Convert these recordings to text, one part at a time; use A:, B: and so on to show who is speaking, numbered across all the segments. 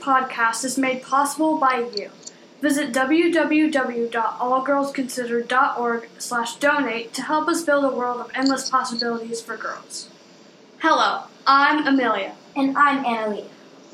A: Support for this podcast is made possible by you. Visit www.allgirlsconsider.org slash donate to help us build a world of endless possibilities for girls. Hello, I'm Amelia.
B: And I'm Annalie.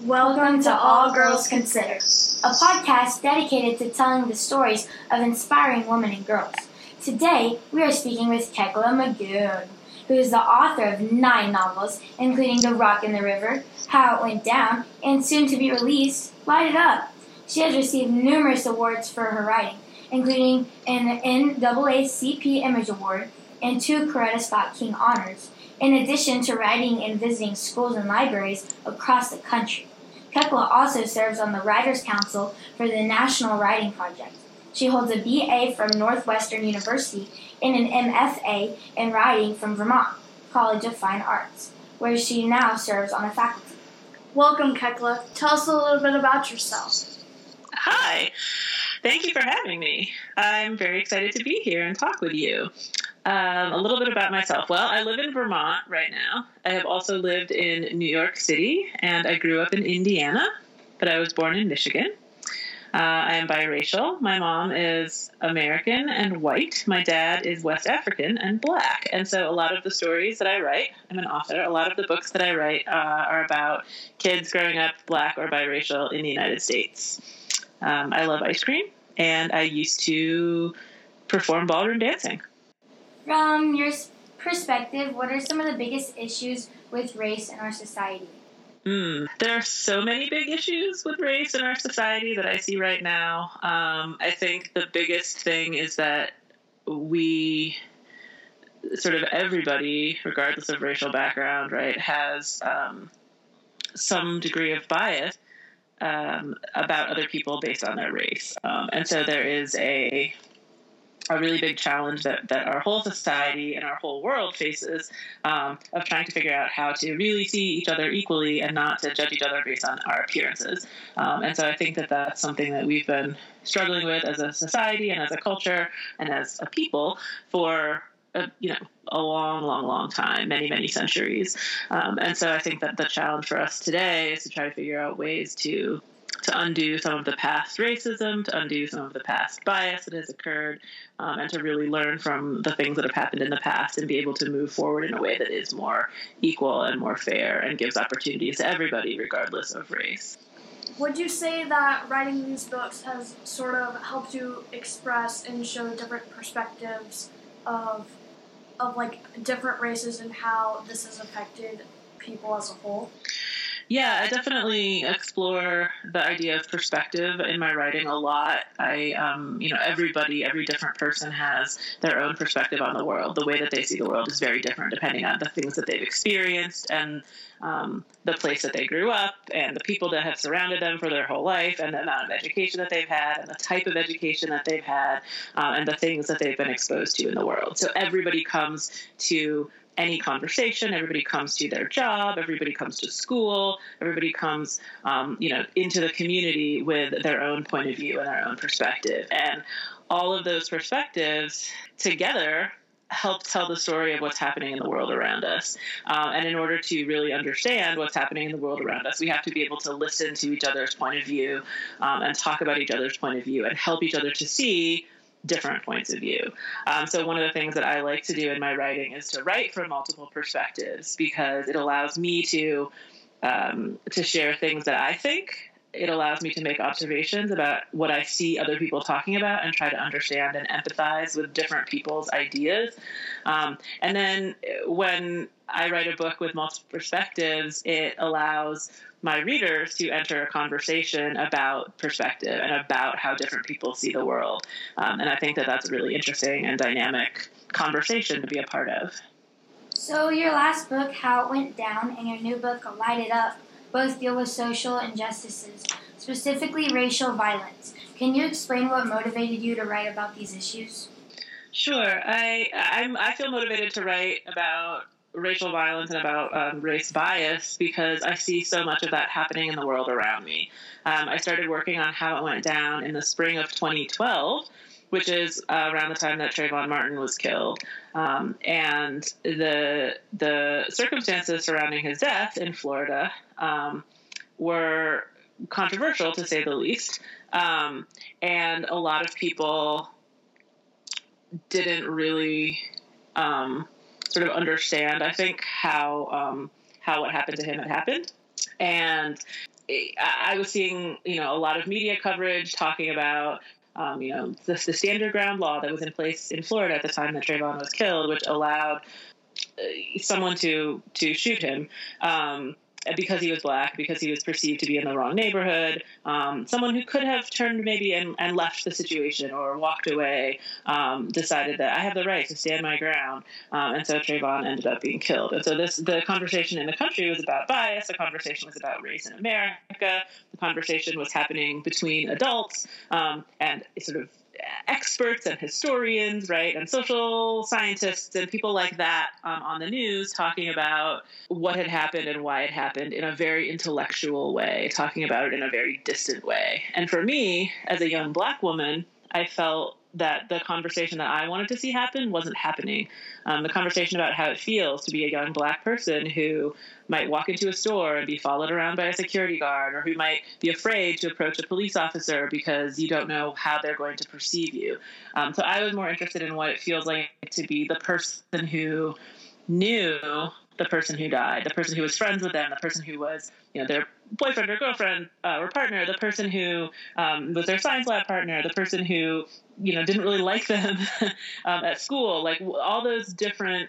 A: Welcome to All Girls Consider.
B: a podcast dedicated to telling the stories of inspiring women and girls. Today, we are speaking with Kekla Magoon, who is the author of nine novels, including The Rock in the River, How It Went Down, and soon to be released, Light It Up. She has received numerous awards for her writing, including an NAACP Image Award and two Coretta Scott King honors, in addition to writing and visiting schools and libraries across the country. Kekla also serves on the Writers' Council for the National Writing Project. She holds a BA from Northwestern University and an MFA in writing from Vermont College of Fine Arts, where she now serves on the faculty.
A: Welcome, Kekla. Tell us a little bit about yourself.
C: Hi. Thank you for having me. I'm very excited to be here and talk with you. Um, a little bit about myself. Well, I live in Vermont right now. I have also lived in New York City, and I grew up in Indiana, but I was born in Michigan. Uh, I am biracial. My mom is American and white. My dad is West African and black. And so a lot of the stories that I write, I'm an author, a lot of the books that I write uh, are about kids growing up black or biracial in the United States. Um, I love ice cream, and I used to perform ballroom dancing.
B: From your perspective, what are some of the biggest issues with race in our society?
C: Mm, there are so many big issues with race in our society that I see right now. Um, I think the biggest thing is that we, sort of everybody, regardless of racial background, right, has um, some degree of bias um, about other people based on their race. Um, and so there is a a really big challenge that, that our whole society and our whole world faces um, of trying to figure out how to really see each other equally and not to judge each other based on our appearances. Um, and so I think that that's something that we've been struggling with as a society and as a culture and as a people for a, you know a long, long, long time, many, many centuries. Um, and so I think that the challenge for us today is to try to figure out ways to to undo some of the past racism, to undo some of the past bias that has occurred, um, and to really learn from the things that have happened in the past and be able to move forward in a way that is more equal and more fair and gives opportunities to everybody, regardless of race.
A: Would you say that writing these books has sort of helped you express and show different perspectives of of like different races and how this has affected people as a whole?
C: Yeah, I definitely explore the idea of perspective in my writing a lot. I, um, you know, everybody, every different person has their own perspective on the world. The way that they see the world is very different depending on the things that they've experienced and um, the place that they grew up and the people that have surrounded them for their whole life and the amount of education that they've had and the type of education that they've had um, and the things that they've been exposed to in the world. So everybody comes to any conversation. Everybody comes to their job. Everybody comes to school. Everybody comes, um, you know, into the community with their own point of view and their own perspective. And all of those perspectives together help tell the story of what's happening in the world around us. Um, and in order to really understand what's happening in the world around us, we have to be able to listen to each other's point of view um, and talk about each other's point of view and help each other to see different points of view. Um, so, one of the things that I like to do in my writing is to write from multiple perspectives because it allows me to um, to share things that I think. It allows me to make observations about what I see other people talking about and try to understand and empathize with different people's ideas. Um, and then when I write a book with multiple perspectives, it allows my readers to enter a conversation about perspective and about how different people see the world. Um, and I think that that's a really interesting and dynamic conversation to be a part of.
B: So, your last book, How It Went Down, and your new book, Light It Up, both deal with social injustices, specifically racial violence. Can you explain what motivated you to write about these issues?
C: Sure. I I'm, I feel motivated to write about racial violence and about um, race bias because I see so much of that happening in the world around me. Um, I started working on how it went down in the spring of 2012, which is uh, around the time that Trayvon Martin was killed, um, and the the circumstances surrounding his death in Florida um, were controversial to say the least. Um, and a lot of people didn't really um, sort of understand, I think, how um, how what happened to him had happened. And I was seeing, you know, a lot of media coverage talking about, um, you know, the, the, standard ground law that was in place in Florida at the time that Trayvon was killed, which allowed uh, someone to to shoot him. Um, because he was black, because he was perceived to be in the wrong neighborhood, um, someone who could have turned maybe and, and left the situation or walked away, um, decided that I have the right to stand my ground, um, and so Trayvon ended up being killed. And so this the conversation in the country was about bias. The conversation was about race in America. The conversation was happening between adults um, and sort of experts and historians, right, and social scientists and people like that um, on the news talking about what had happened and why it happened in a very intellectual way, talking about it in a very distant way. And for me, as a young black woman, I felt that the conversation that I wanted to see happen wasn't happening. Um, the conversation about how it feels to be a young black person who might walk into a store and be followed around by a security guard, or who might be afraid to approach a police officer because you don't know how they're going to perceive you. Um, so I was more interested in what it feels like to be the person who knew the person who died, the person who was friends with them, the person who was, you know, their boyfriend or girlfriend uh, or partner, the person who um, was their science lab partner, the person who, you know, didn't really like them um, at school, like all those different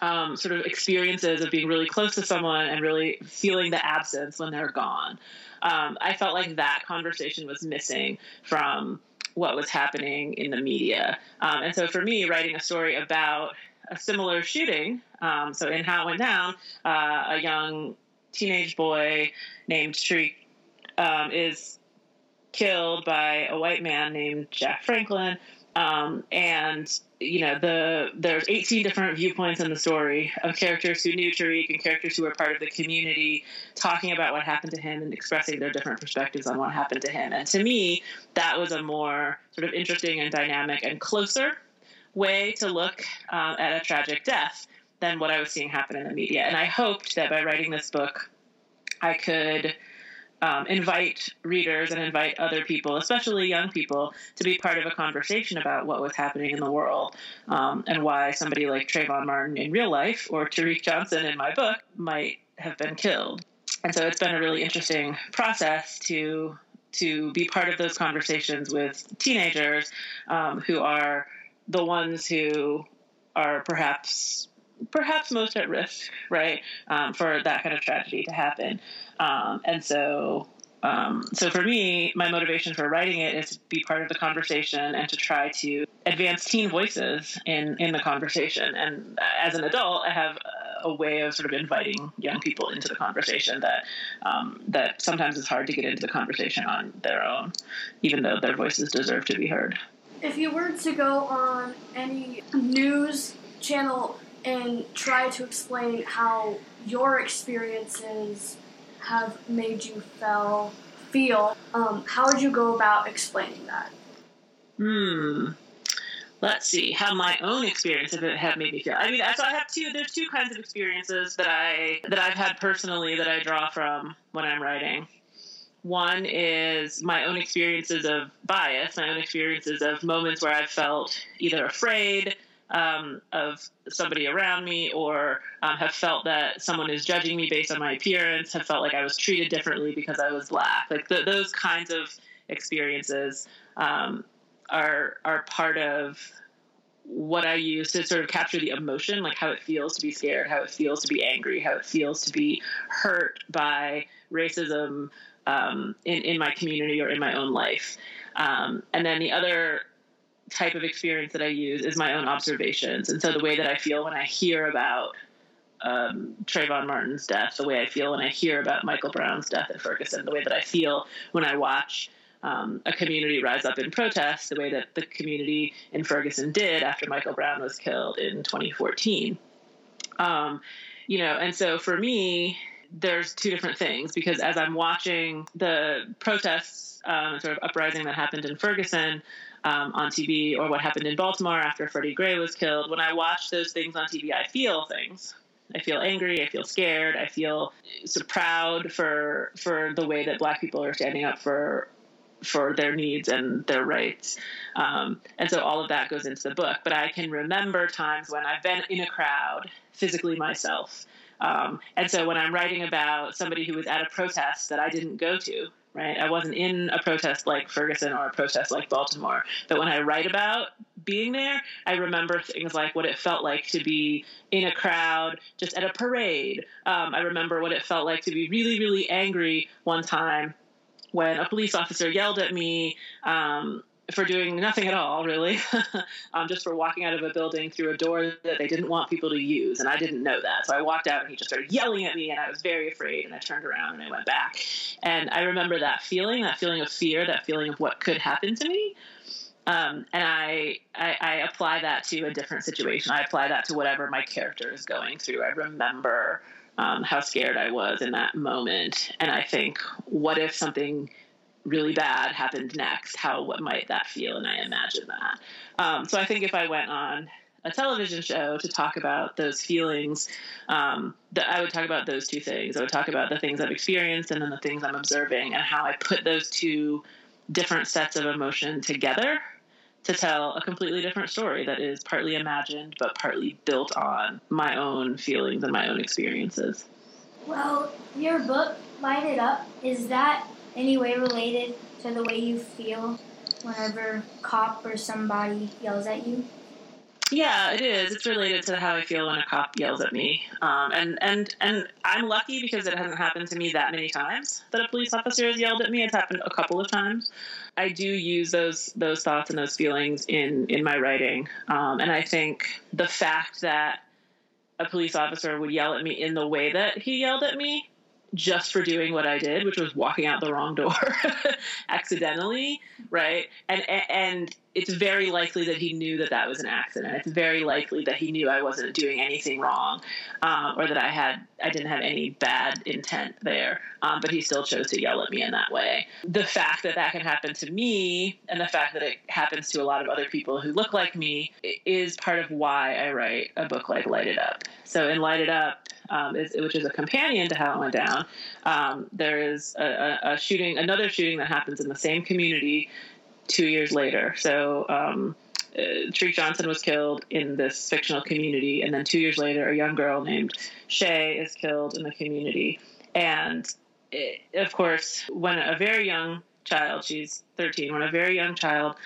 C: um, sort of experiences of being really close to someone and really feeling the absence when they're gone. Um, I felt like that conversation was missing from what was happening in the media. Um, and so for me, writing a story about a similar shooting. Um, so in How It Went Down, uh, a young teenage boy named Tariq um, is killed by a white man named Jack Franklin. Um, and you know the there's 18 different viewpoints in the story of characters who knew Tariq and characters who were part of the community talking about what happened to him and expressing their different perspectives on what happened to him. And to me, that was a more sort of interesting and dynamic and closer way to look uh, at a tragic death than what I was seeing happen in the media. And I hoped that by writing this book, I could um, invite readers and invite other people, especially young people, to be part of a conversation about what was happening in the world um, and why somebody like Trayvon Martin in real life or Tariq Johnson in my book might have been killed. And so it's been a really interesting process to to be part of those conversations with teenagers um, who are the ones who are perhaps perhaps most at risk, right, um, for that kind of tragedy to happen. Um, and so, um, so for me, my motivation for writing it is to be part of the conversation and to try to advance teen voices in in the conversation. And as an adult, I have a way of sort of inviting young people into the conversation that um, that sometimes is hard to get into the conversation on their own, even though their voices deserve to be heard.
A: If you were to go on any news channel and try to explain how your experiences have made you feel, feel um, how would you go about explaining that?
C: Hmm. Let's see how my own experience of have made me feel. I mean, so I have two. There's two kinds of experiences that I that I've had personally that I draw from when I'm writing. One is my own experiences of bias, my own experiences of moments where I've felt either afraid um, of somebody around me or um, have felt that someone is judging me based on my appearance, have felt like I was treated differently because I was black. Like the, those kinds of experiences um, are are part of what I use to sort of capture the emotion, like how it feels to be scared, how it feels to be angry, how it feels to be hurt by racism, um, in, in my community or in my own life. Um, and then the other type of experience that I use is my own observations. And so the way that I feel when I hear about um, Trayvon Martin's death, the way I feel when I hear about Michael Brown's death at Ferguson, the way that I feel when I watch um, a community rise up in protest, the way that the community in Ferguson did after Michael Brown was killed in 2014. Um, you know, and so for me, there's two different things because as I'm watching the protests, um, sort of uprising that happened in Ferguson um, on TV, or what happened in Baltimore after Freddie Gray was killed, when I watch those things on TV, I feel things. I feel angry. I feel scared. I feel so proud for for the way that Black people are standing up for for their needs and their rights. Um, and so all of that goes into the book. But I can remember times when I've been in a crowd physically myself. Um, and so when I'm writing about somebody who was at a protest that I didn't go to, right? I wasn't in a protest like Ferguson or a protest like Baltimore. But when I write about being there, I remember things like what it felt like to be in a crowd, just at a parade. Um, I remember what it felt like to be really, really angry one time when a police officer yelled at me um, for doing nothing at all, really, um, just for walking out of a building through a door that they didn't want people to use. And I didn't know that. So I walked out and he just started yelling at me, and I was very afraid. And I turned around and I went back. And I remember that feeling, that feeling of fear, that feeling of what could happen to me. Um, and I, I, I apply that to a different situation. I apply that to whatever my character is going through. I remember um, how scared I was in that moment, and I think, what if something really bad happened next, how what might that feel? And I imagine that. Um, so I think if I went on a television show to talk about those feelings, um, that I would talk about those two things. I would talk about the things I've experienced and then the things I'm observing, and how I put those two different sets of emotion together to tell a completely different story that is partly imagined but partly built on my own feelings and my own experiences.
B: Well, your book, Light It Up, is that any way related to the way you feel whenever cop or somebody yells at you?
C: Yeah, it is. It's related to how I feel when a cop yells at me, um, and and and I'm lucky because it hasn't happened to me that many times that a police officer has yelled at me. It's happened a couple of times. I do use those those thoughts and those feelings in in my writing, um, and I think the fact that a police officer would yell at me in the way that he yelled at me just for doing what I did, which was walking out the wrong door accidentally, right? And and it's very likely that he knew that that was an accident. It's very likely that he knew I wasn't doing anything wrong, um, or that I had I didn't have any bad intent there. Um, but he still chose to yell at me in that way. The fact that that can happen to me, and the fact that it happens to a lot of other people who look like me, is part of why I write a book like Light It Up. So in Light It Up, um, is, which is a companion to how it went down. Um, there is a, a, shooting, another shooting that happens in the same community two years later. So um, uh, Tariq Johnson was killed in this fictional community, and then two years later, a young girl named Shay is killed in the community. And it, of course, when a very young child, she's 13, when a very young child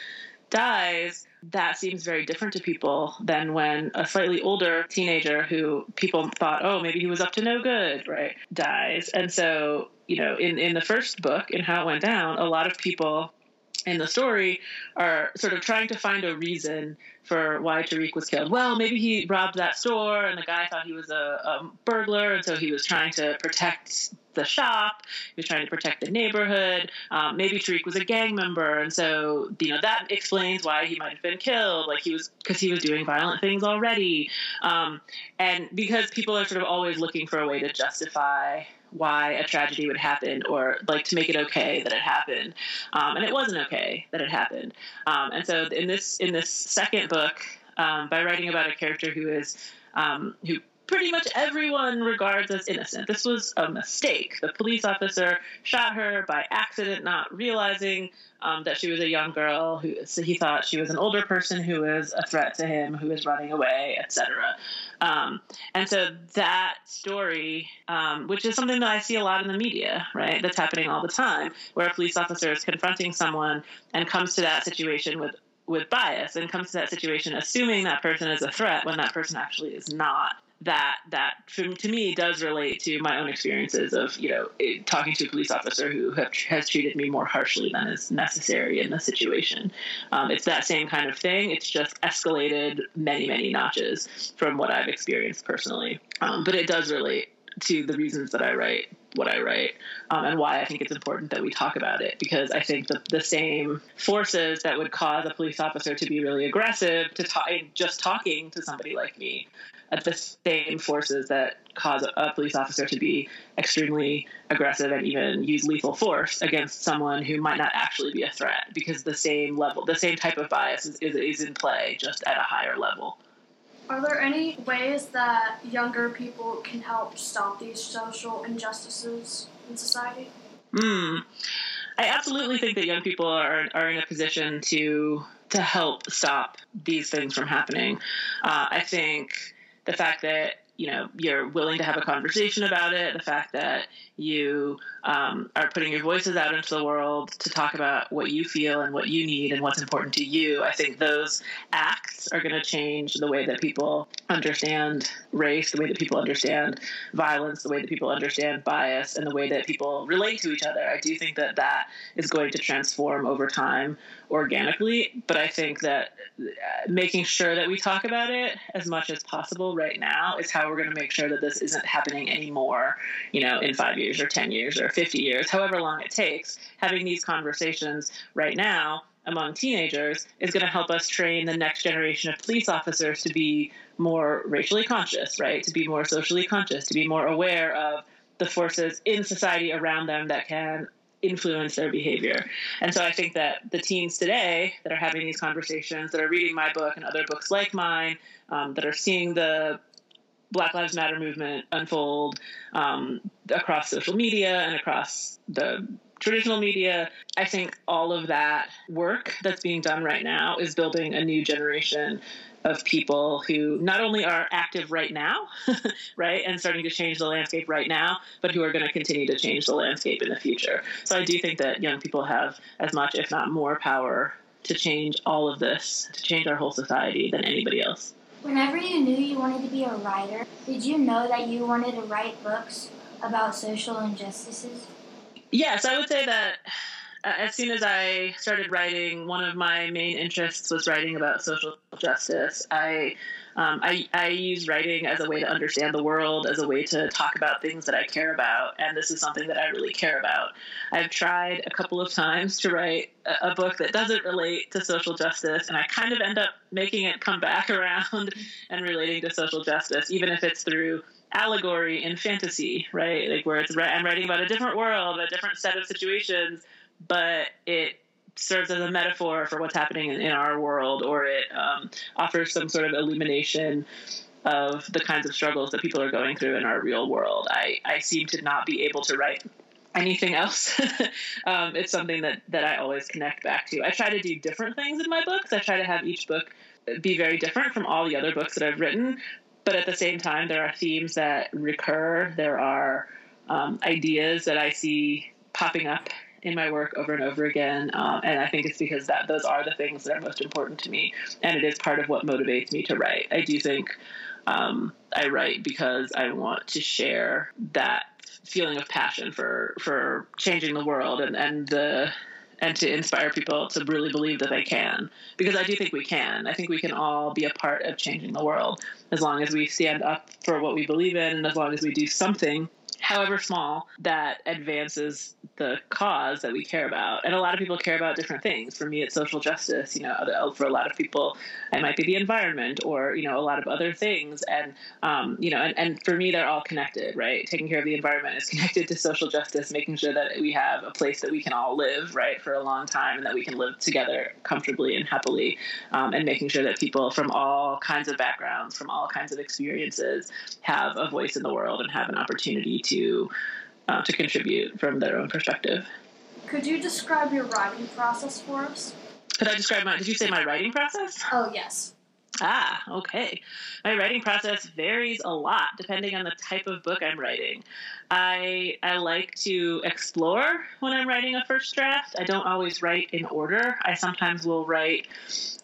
C: dies, that seems very different to people than when a slightly older teenager who people thought, oh, maybe he was up to no good, right, dies. And so, you know, in, in the first book, in How It Went Down, a lot of people in the story are sort of trying to find a reason for why Tariq was killed. Well, maybe he robbed that store and the guy thought he was a, a burglar, and so he was trying to protect the shop. He was trying to protect the neighborhood. Um, maybe Tariq was a gang member, and so you know that explains why he might have been killed. Like he was because he was doing violent things already, um, and because people are sort of always looking for a way to justify why a tragedy would happen or like to make it okay that it happened. Um, and it wasn't okay that it happened. Um, and so in this in this second book um, by writing about a character who is um, who pretty much everyone regards as innocent. This was a mistake. The police officer shot her by accident, not realizing um, that she was a young girl. Who so he thought she was an older person who was a threat to him, who was running away, etc. Um, and so that story, um, which is something that I see a lot in the media, right? That's happening all the time, where a police officer is confronting someone and comes to that situation with with bias and comes to that situation assuming that person is a threat when that person actually is not that that to me does relate to my own experiences of you know talking to a police officer who have, has treated me more harshly than is necessary in the situation. Um, it's that same kind of thing. It's just escalated many many notches from what I've experienced personally. Um, but it does relate to the reasons that I write what I write um, and why I think it's important that we talk about it because I think the, the same forces that would cause a police officer to be really aggressive to talk, just talking to somebody like me at the same forces that cause a police officer to be extremely aggressive and even use lethal force against someone who might not actually be a threat because the same level, the same type of bias is, is, is in play just at a higher level.
A: Are there any ways that younger people can help stop these social injustices in society?
C: Hmm. I absolutely think that young people are, are in a position to to help stop these things from happening. Uh, I think the fact that you know you're willing to have a conversation about it, the fact that you um, are putting your voices out into the world to talk about what you feel and what you need and what's important to you. I think those acts are going to change the way that people understand race, the way that people understand violence, the way that people understand bias, and the way that people relate to each other. I do think that that is going to transform over time organically, but I think that uh, making sure that we talk about it as much as possible right now is how we're going to make sure that this isn't happening anymore, you know, in five years or 10 years or 50 years, however long it takes, having these conversations right now among teenagers is going to help us train the next generation of police officers to be more racially conscious, right? To be more socially conscious, to be more aware of the forces in society around them that can influence their behavior. And so I think that the teens today that are having these conversations, that are reading my book and other books like mine, um, that are seeing the Black Lives Matter movement unfold um, across social media and across the traditional media. I think all of that work that's being done right now is building a new generation of people who not only are active right now, right, and starting to change the landscape right now, but who are going to continue to change the landscape in the future. So I do think that young people have as much, if not more, power to change all of this, to change our whole society than anybody else.
B: Whenever you knew you wanted to be a writer, did you know that you wanted to write books about social injustices?
C: Yes, I would say that uh, as soon as I started writing, one of my main interests was writing about social justice. I um, I, I use writing as a way to understand the world, as a way to talk about things that I care about, and this is something that I really care about. I've tried a couple of times to write a, a book that doesn't relate to social justice, and I kind of end up making it come back around and relating to social justice, even if it's through allegory and fantasy, right? Like where it's I'm writing about a different world, a different set of situations, but it serves as a metaphor for what's happening in, in our world, or it um, offers some sort of illumination of the kinds of struggles that people are going through in our real world. I, I seem to not be able to write anything else. um, it's something that, that I always connect back to. I try to do different things in my books. I try to have each book be very different from all the other books that I've written, but at the same time, there are themes that recur. There are um, ideas that I see popping up in my work over and over again, um, and I think it's because that those are the things that are most important to me, and it is part of what motivates me to write. I do think um, I write because I want to share that feeling of passion for for changing the world and and the and to inspire people to really believe that they can because i do think we can i think we can all be a part of changing the world as long as we stand up for what we believe in and as long as we do something however small, that advances the cause that we care about. And a lot of people care about different things. For me, it's social justice. You know, for a lot of people, it might be the environment or you know a lot of other things. And um, you know, and, and for me, they're all connected, right? Taking care of the environment is connected to social justice, making sure that we have a place that we can all live, right, for a long time, and that we can live together comfortably and happily, um, and making sure that people from all kinds of backgrounds, from all kinds of experiences, have a voice in the world and have an opportunity to to uh, to contribute from their own perspective.
A: Could you describe your writing process for us?
C: Could I describe my? Did you say my writing process?
A: Oh yes.
C: Ah, okay. My writing process varies a lot depending on the type of book I'm writing. I I like to explore when I'm writing a first draft. I don't always write in order. I sometimes will write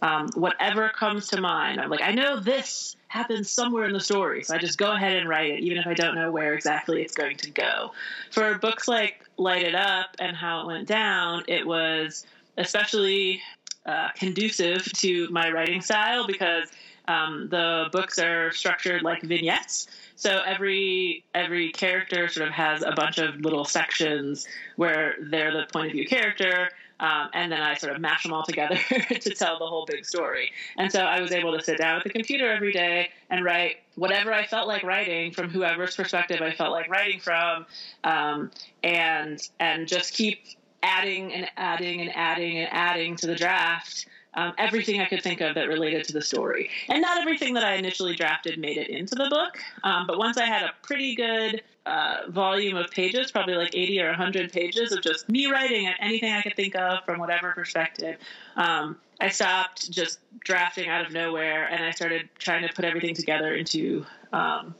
C: um, whatever comes to mind. I'm like, I know this happens somewhere in the story, so I just go ahead and write it, even if I don't know where exactly it's going to go. For books like Light It Up and How It Went Down, it was especially uh, conducive to my writing style because um, the books are structured like vignettes. So every every character sort of has a bunch of little sections where they're the point of view character, um, and then I sort of mash them all together to tell the whole big story. And so I was able to sit down at the computer every day and write whatever I felt like writing from whoever's perspective I felt like writing from, um, and and just keep adding and adding and adding and adding to the draft um, everything I could think of that related to the story. And not everything that I initially drafted made it into the book, um, but once I had a pretty good uh, volume of pages, probably like 80 or 100 pages of just me writing anything I could think of from whatever perspective, um, I stopped just drafting out of nowhere and I started trying to put everything together into um,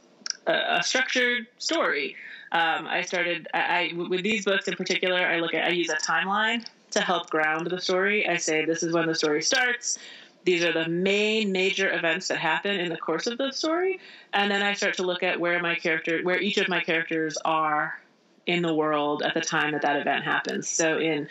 C: a, a, structured story. Um, I started I, I, with these books in particular. I look at I use a timeline to help ground the story. I say this is when the story starts. These are the main major events that happen in the course of the story, and then I start to look at where my character, where each of my characters are in the world at the time that that event happens. So in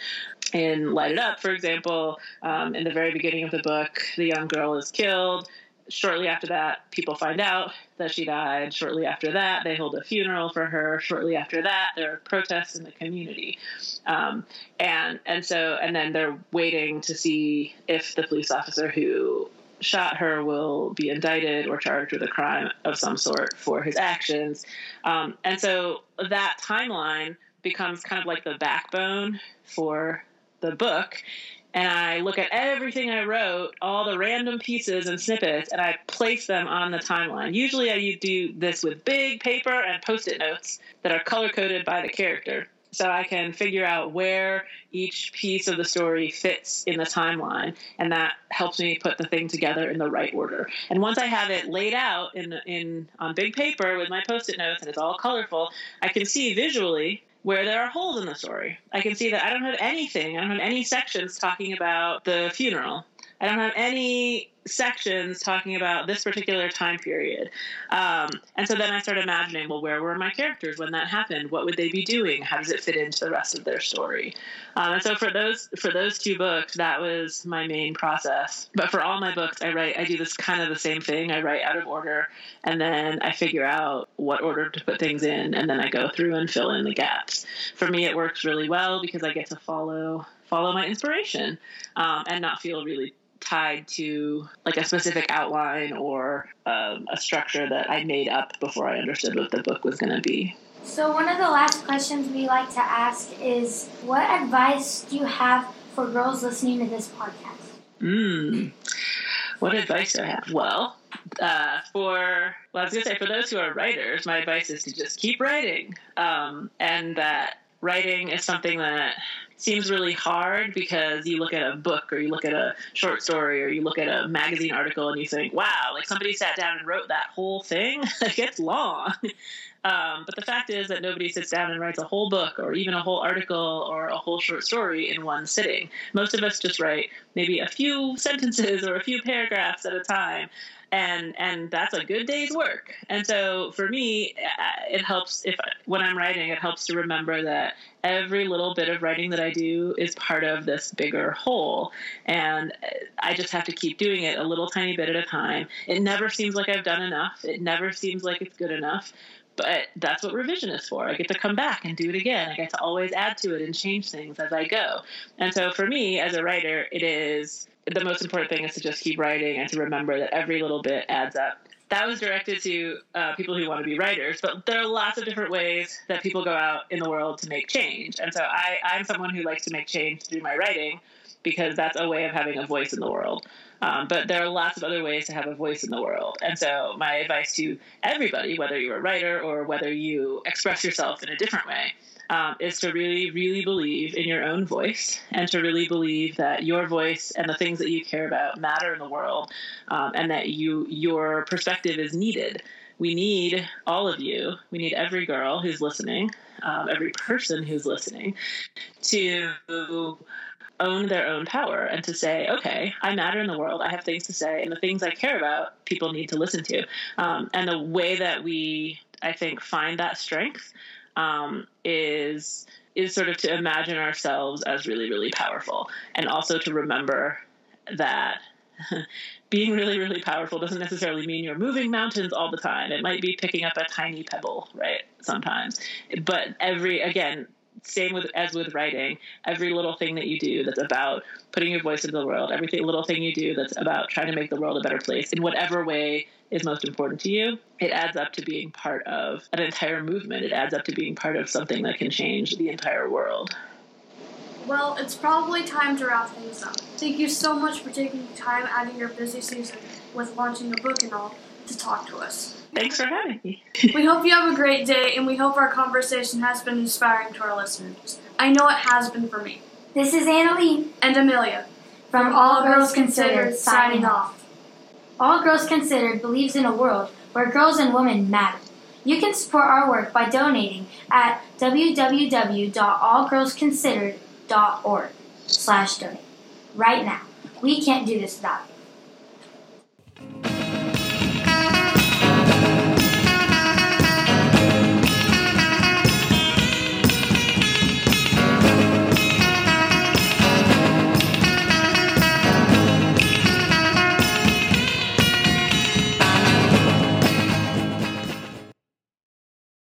C: in Light It Up, for example, um, in the very beginning of the book, the young girl is killed shortly after that, people find out that she died. Shortly after that, they hold a funeral for her. Shortly after that, there are protests in the community, um, and and so and then they're waiting to see if the police officer who shot her will be indicted or charged with a crime of some sort for his actions. Um, and so that timeline becomes kind of like the backbone for the book and I look at everything I wrote, all the random pieces and snippets, and I place them on the timeline. Usually I do this with big paper and post it notes that are color coded by the character. So I can figure out where each piece of the story fits in the timeline, and that helps me put the thing together in the right order. And once I have it laid out in in on big paper with my post-it notes and it's all colorful, I can see visually where there are holes in the story. I can see that I don't have anything, I don't have any sections talking about the funeral. I don't have any sections talking about this particular time period. Um, and so then I started imagining, well, where were my characters when that happened? What would they be doing? How does it fit into the rest of their story? Um, and so for those for those two books, that was my main process. But for all my books, I write I do this kind of the same thing. I write out of order, and then I figure out what order to put things in, and then I go through and fill in the gaps. For me, it works really well because I get to follow follow my inspiration um, and not feel really tied to like a specific outline or um, a structure that I made up before I understood what the book was going to be.
B: So, one of the last questions we like to ask is what advice do you have for girls listening to this podcast?
C: Hmm. What advice do I have? Well, uh, for well, I was gonna say for those who are writers, my advice is to just keep writing, um, and that writing is something that seems really hard because you look at a book or you look at a short story or you look at a magazine article and you think, wow, like somebody sat down and wrote that whole thing. like it's long. Um, but the fact is that nobody sits down and writes a whole book or even a whole article or a whole short story in one sitting. Most of us just write maybe a few sentences or a few paragraphs at a time and and that's a good day's work. And so for me, uh, it helps if when I'm writing, it helps to remember that every little bit of writing that I do is part of this bigger whole, and I just have to keep doing it a little tiny bit at a time. It never seems like I've done enough. It never seems like it's good enough. But that's what revision is for. I get to come back and do it again. I get to always add to it and change things as I go. And so for me as a writer, it is the most important thing is to just keep writing and to remember that every little bit adds up. That was directed to uh, people who want to be writers, but there are lots of different ways that people go out in the world to make change. And so I, I'm someone who likes to make change through my writing because that's a way of having a voice in the world. Um, but there are lots of other ways to have a voice in the world. And so, my advice to everybody, whether you're a writer or whether you express yourself in a different way, um, is to really, really believe in your own voice and to really believe that your voice and the things that you care about matter in the world um, and that you your perspective is needed. We need all of you. We need every girl who's listening, um, every person who's listening, to own their own power and to say, okay, I matter in the world. I have things to say, and the things I care about, people need to listen to. Um, and the way that we, I think, find that strength um, is is sort of to imagine ourselves as really, really powerful, and also to remember that. being really, really powerful doesn't necessarily mean you're moving mountains all the time. It might be picking up a tiny pebble, right? Sometimes. But every, again, same with as with writing. Every little thing that you do that's about putting your voice into the world every little thing you do that's about trying to make the world a better place in whatever way is most important to you it adds up to being part of an entire movement. It adds up to being part of something that can change the entire world.
A: Well, it's probably time to wrap things up. Thank you so much for taking the time out of your busy season with launching a book and all to talk to us.
C: Thanks for having me.
A: We hope you have a great day, and we hope our conversation has been inspiring to our listeners. I know it has been for me.
B: This is Annalie
A: And Amelia.
B: from All Girls Considered signing off. All Girls Considered believes in a world where girls and women matter. You can support our work by donating at www.allgirlsconsidered.org slash donate. Right now. We can't do this without you.